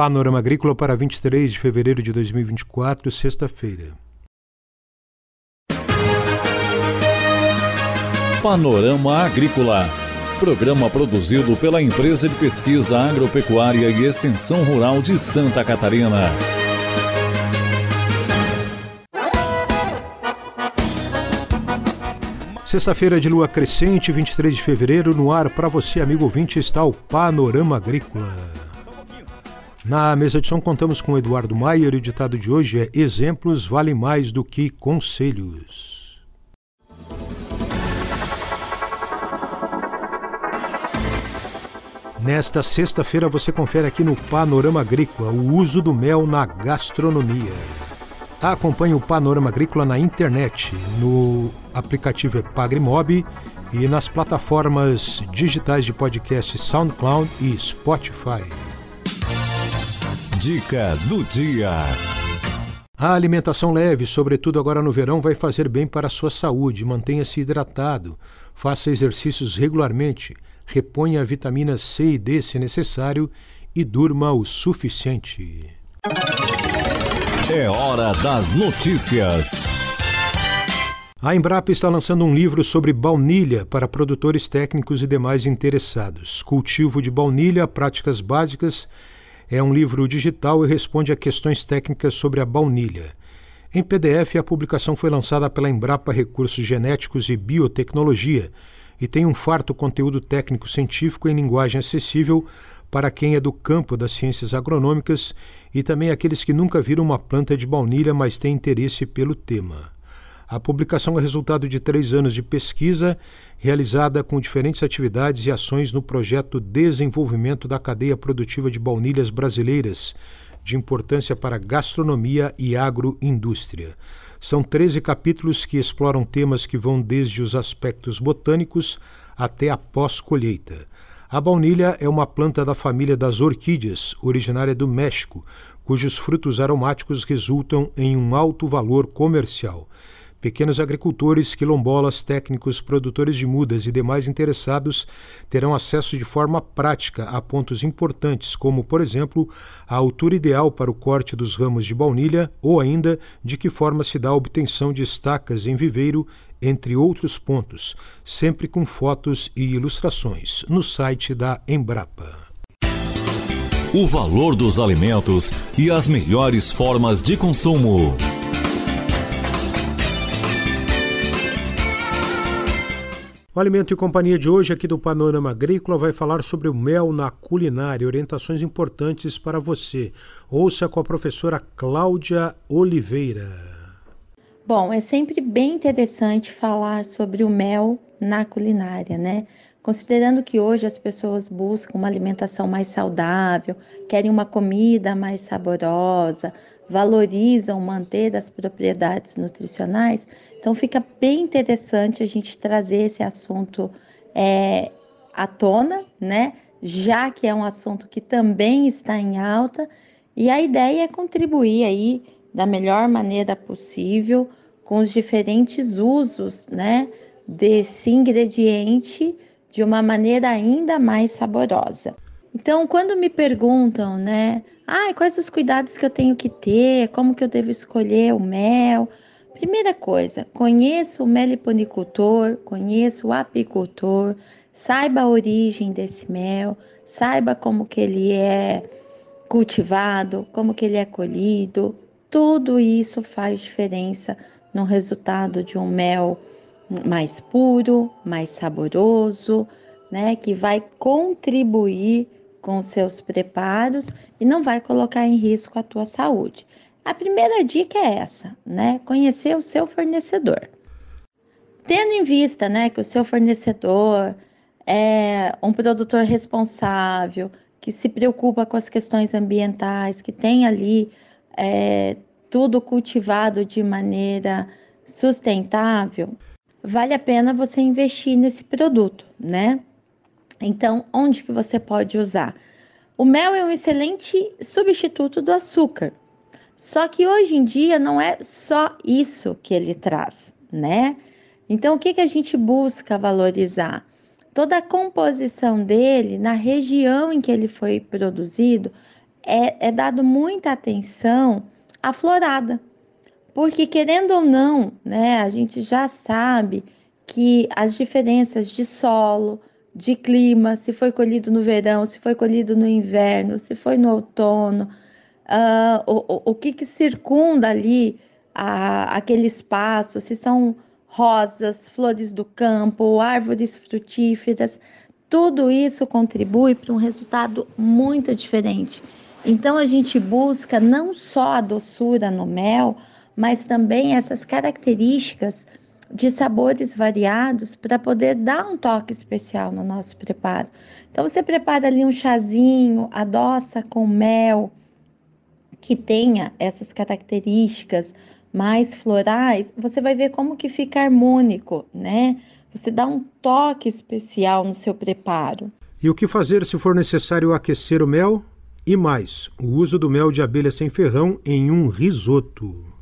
Panorama Agrícola para 23 de fevereiro de 2024, sexta-feira. Panorama Agrícola. Programa produzido pela Empresa de Pesquisa Agropecuária e Extensão Rural de Santa Catarina. Sexta-feira de lua crescente, 23 de fevereiro, no ar para você, amigo ouvinte, está o Panorama Agrícola. Na mesa de som contamos com Eduardo Maier e o ditado de hoje é Exemplos valem mais do que conselhos. Nesta sexta-feira você confere aqui no Panorama Agrícola o uso do mel na gastronomia. Acompanhe o Panorama Agrícola na internet, no aplicativo Epagrimob e nas plataformas digitais de podcast SoundCloud e Spotify. Dica do dia. A alimentação leve, sobretudo agora no verão, vai fazer bem para a sua saúde. Mantenha-se hidratado, faça exercícios regularmente, reponha vitaminas C e D se necessário e durma o suficiente. É hora das notícias. A Embrapa está lançando um livro sobre baunilha para produtores técnicos e demais interessados. Cultivo de baunilha, práticas básicas é um livro digital e responde a questões técnicas sobre a baunilha. Em PDF, a publicação foi lançada pela Embrapa Recursos Genéticos e Biotecnologia e tem um farto conteúdo técnico-científico em linguagem acessível para quem é do campo das ciências agronômicas e também aqueles que nunca viram uma planta de baunilha, mas têm interesse pelo tema. A publicação é resultado de três anos de pesquisa realizada com diferentes atividades e ações no projeto Desenvolvimento da Cadeia Produtiva de Baunilhas Brasileiras, de importância para gastronomia e agroindústria. São 13 capítulos que exploram temas que vão desde os aspectos botânicos até a pós-colheita. A baunilha é uma planta da família das orquídeas, originária do México, cujos frutos aromáticos resultam em um alto valor comercial. Pequenos agricultores, quilombolas, técnicos, produtores de mudas e demais interessados terão acesso de forma prática a pontos importantes, como, por exemplo, a altura ideal para o corte dos ramos de baunilha ou ainda de que forma se dá a obtenção de estacas em viveiro, entre outros pontos, sempre com fotos e ilustrações, no site da Embrapa. O valor dos alimentos e as melhores formas de consumo. O Alimento e Companhia de hoje, aqui do Panorama Agrícola, vai falar sobre o mel na culinária, orientações importantes para você. Ouça com a professora Cláudia Oliveira. Bom, é sempre bem interessante falar sobre o mel na culinária, né? Considerando que hoje as pessoas buscam uma alimentação mais saudável, querem uma comida mais saborosa, valorizam manter as propriedades nutricionais, então fica bem interessante a gente trazer esse assunto é, à tona, né? Já que é um assunto que também está em alta, e a ideia é contribuir aí da melhor maneira possível com os diferentes usos, né, desse ingrediente de uma maneira ainda mais saborosa. Então, quando me perguntam, né, ah, quais os cuidados que eu tenho que ter, como que eu devo escolher o mel? Primeira coisa, conheça o meliponicultor, conheça o apicultor, saiba a origem desse mel, saiba como que ele é cultivado, como que ele é colhido. Tudo isso faz diferença no resultado de um mel mais puro, mais saboroso, né, que vai contribuir com seus preparos e não vai colocar em risco a tua saúde. A primeira dica é essa, né? Conhecer o seu fornecedor. Tendo em vista, né, que o seu fornecedor é um produtor responsável, que se preocupa com as questões ambientais, que tem ali é, tudo cultivado de maneira sustentável, vale a pena você investir nesse produto, né? Então, onde que você pode usar? O mel é um excelente substituto do açúcar. Só que hoje em dia não é só isso que ele traz, né? Então, o que, que a gente busca valorizar? Toda a composição dele, na região em que ele foi produzido, é, é dado muita atenção à florada, porque querendo ou não, né, a gente já sabe que as diferenças de solo, de clima, se foi colhido no verão, se foi colhido no inverno, se foi no outono, uh, o, o, que, que circunda ali a, aquele espaço, se são rosas, flores do campo, árvores frutíferas, tudo isso contribui para um resultado muito diferente. Então a gente busca não só a doçura no mel, mas também essas características de sabores variados para poder dar um toque especial no nosso preparo. Então você prepara ali um chazinho, adoça com mel, que tenha essas características mais florais, você vai ver como que fica harmônico, né? Você dá um toque especial no seu preparo. E o que fazer se for necessário aquecer o mel? E mais, o uso do mel de abelha sem ferrão em um risoto.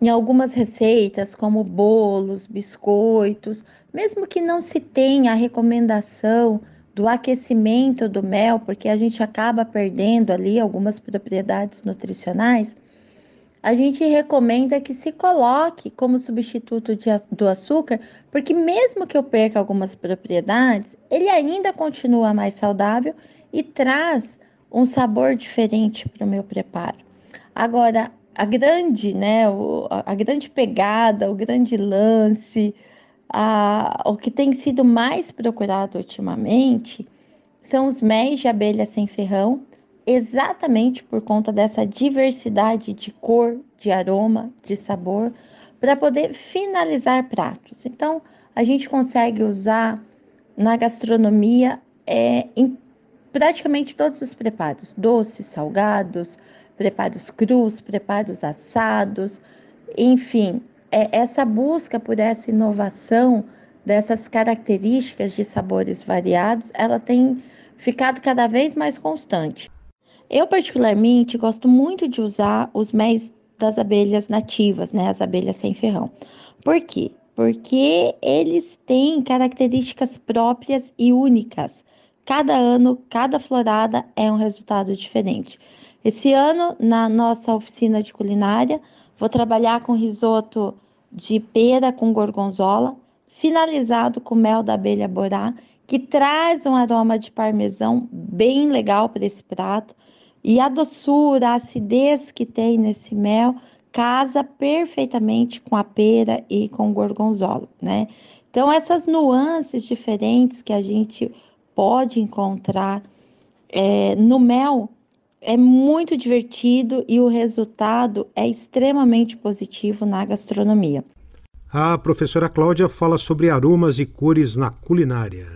Em algumas receitas, como bolos, biscoitos, mesmo que não se tenha a recomendação do aquecimento do mel, porque a gente acaba perdendo ali algumas propriedades nutricionais, a gente recomenda que se coloque como substituto de, do açúcar, porque mesmo que eu perca algumas propriedades, ele ainda continua mais saudável e traz um sabor diferente para o meu preparo. Agora, a grande, né, o, a grande pegada, o grande lance, a, o que tem sido mais procurado ultimamente são os méis de abelha sem ferrão, exatamente por conta dessa diversidade de cor, de aroma, de sabor, para poder finalizar pratos. Então, a gente consegue usar na gastronomia é, em praticamente todos os preparos, doces, salgados, preparos crus, preparos assados, enfim, é, essa busca por essa inovação dessas características de sabores variados, ela tem ficado cada vez mais constante. Eu particularmente gosto muito de usar os méis das abelhas nativas, né, as abelhas sem ferrão. Por quê? Porque eles têm características próprias e únicas. Cada ano, cada florada é um resultado diferente. Esse ano, na nossa oficina de culinária, vou trabalhar com risoto de pera com gorgonzola, finalizado com mel da abelha borá, que traz um aroma de parmesão bem legal para esse prato. E a doçura, a acidez que tem nesse mel casa perfeitamente com a pera e com o gorgonzola, né? Então, essas nuances diferentes que a gente pode encontrar é, no mel é muito divertido e o resultado é extremamente positivo na gastronomia. A professora Cláudia fala sobre aromas e cores na culinária.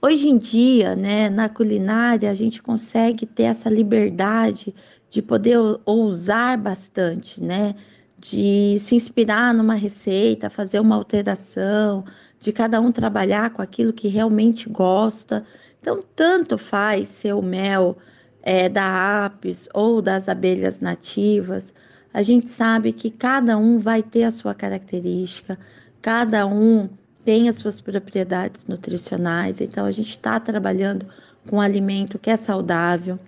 Hoje em dia, né, na culinária, a gente consegue ter essa liberdade de poder ousar bastante, né? De se inspirar numa receita, fazer uma alteração, de cada um trabalhar com aquilo que realmente gosta. Então, tanto faz ser o mel é, da apis ou das abelhas nativas, a gente sabe que cada um vai ter a sua característica, cada um tem as suas propriedades nutricionais, então a gente está trabalhando com um alimento que é saudável,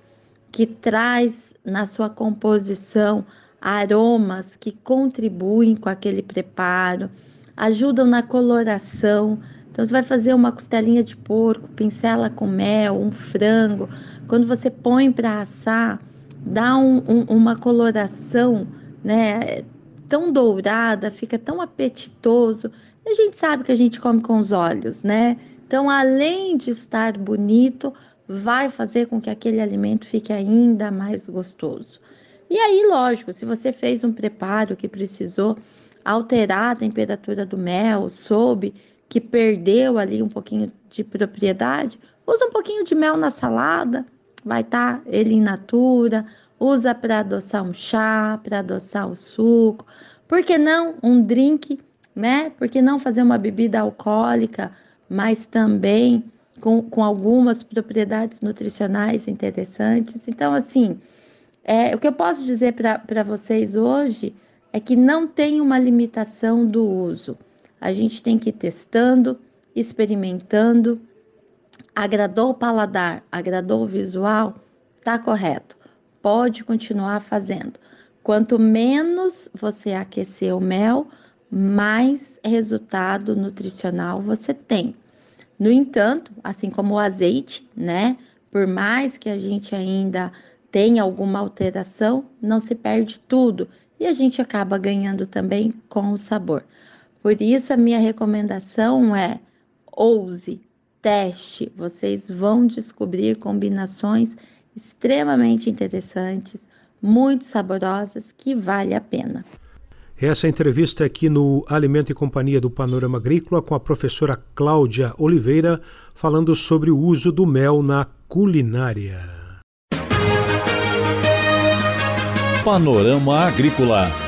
que traz na sua composição aromas que contribuem com aquele preparo, ajudam na coloração, então, você vai fazer uma costelinha de porco, pincela com mel, um frango. Quando você põe para assar, dá um, um, uma coloração, né? Tão dourada, fica tão apetitoso. A gente sabe que a gente come com os olhos, né? Então, além de estar bonito, vai fazer com que aquele alimento fique ainda mais gostoso. E aí, lógico, se você fez um preparo que precisou alterar a temperatura do mel, soube que perdeu ali um pouquinho de propriedade, usa um pouquinho de mel na salada, vai estar tá ele in natura, usa para adoçar um chá, para adoçar o suco. Por que não um drink, né? Por que não fazer uma bebida alcoólica, mas também com, com algumas propriedades nutricionais interessantes? Então, assim, é, o que eu posso dizer para vocês hoje é que não tem uma limitação do uso. A gente tem que ir testando, experimentando. Agradou o paladar, agradou o visual, tá correto. pode continuar fazendo. Quanto menos você aquecer o mel, mais resultado nutricional você tem. No entanto, assim como o azeite, né? Por mais que a gente ainda tenha alguma alteração, não se perde tudo e a gente acaba ganhando também com o sabor. Por isso, a minha recomendação é ouse, teste, vocês vão descobrir combinações extremamente interessantes, muito saborosas, que vale a pena. Essa entrevista aqui no Alimento e Companhia do Panorama Agrícola com a professora Cláudia Oliveira, falando sobre o uso do mel na culinária. Panorama Agrícola.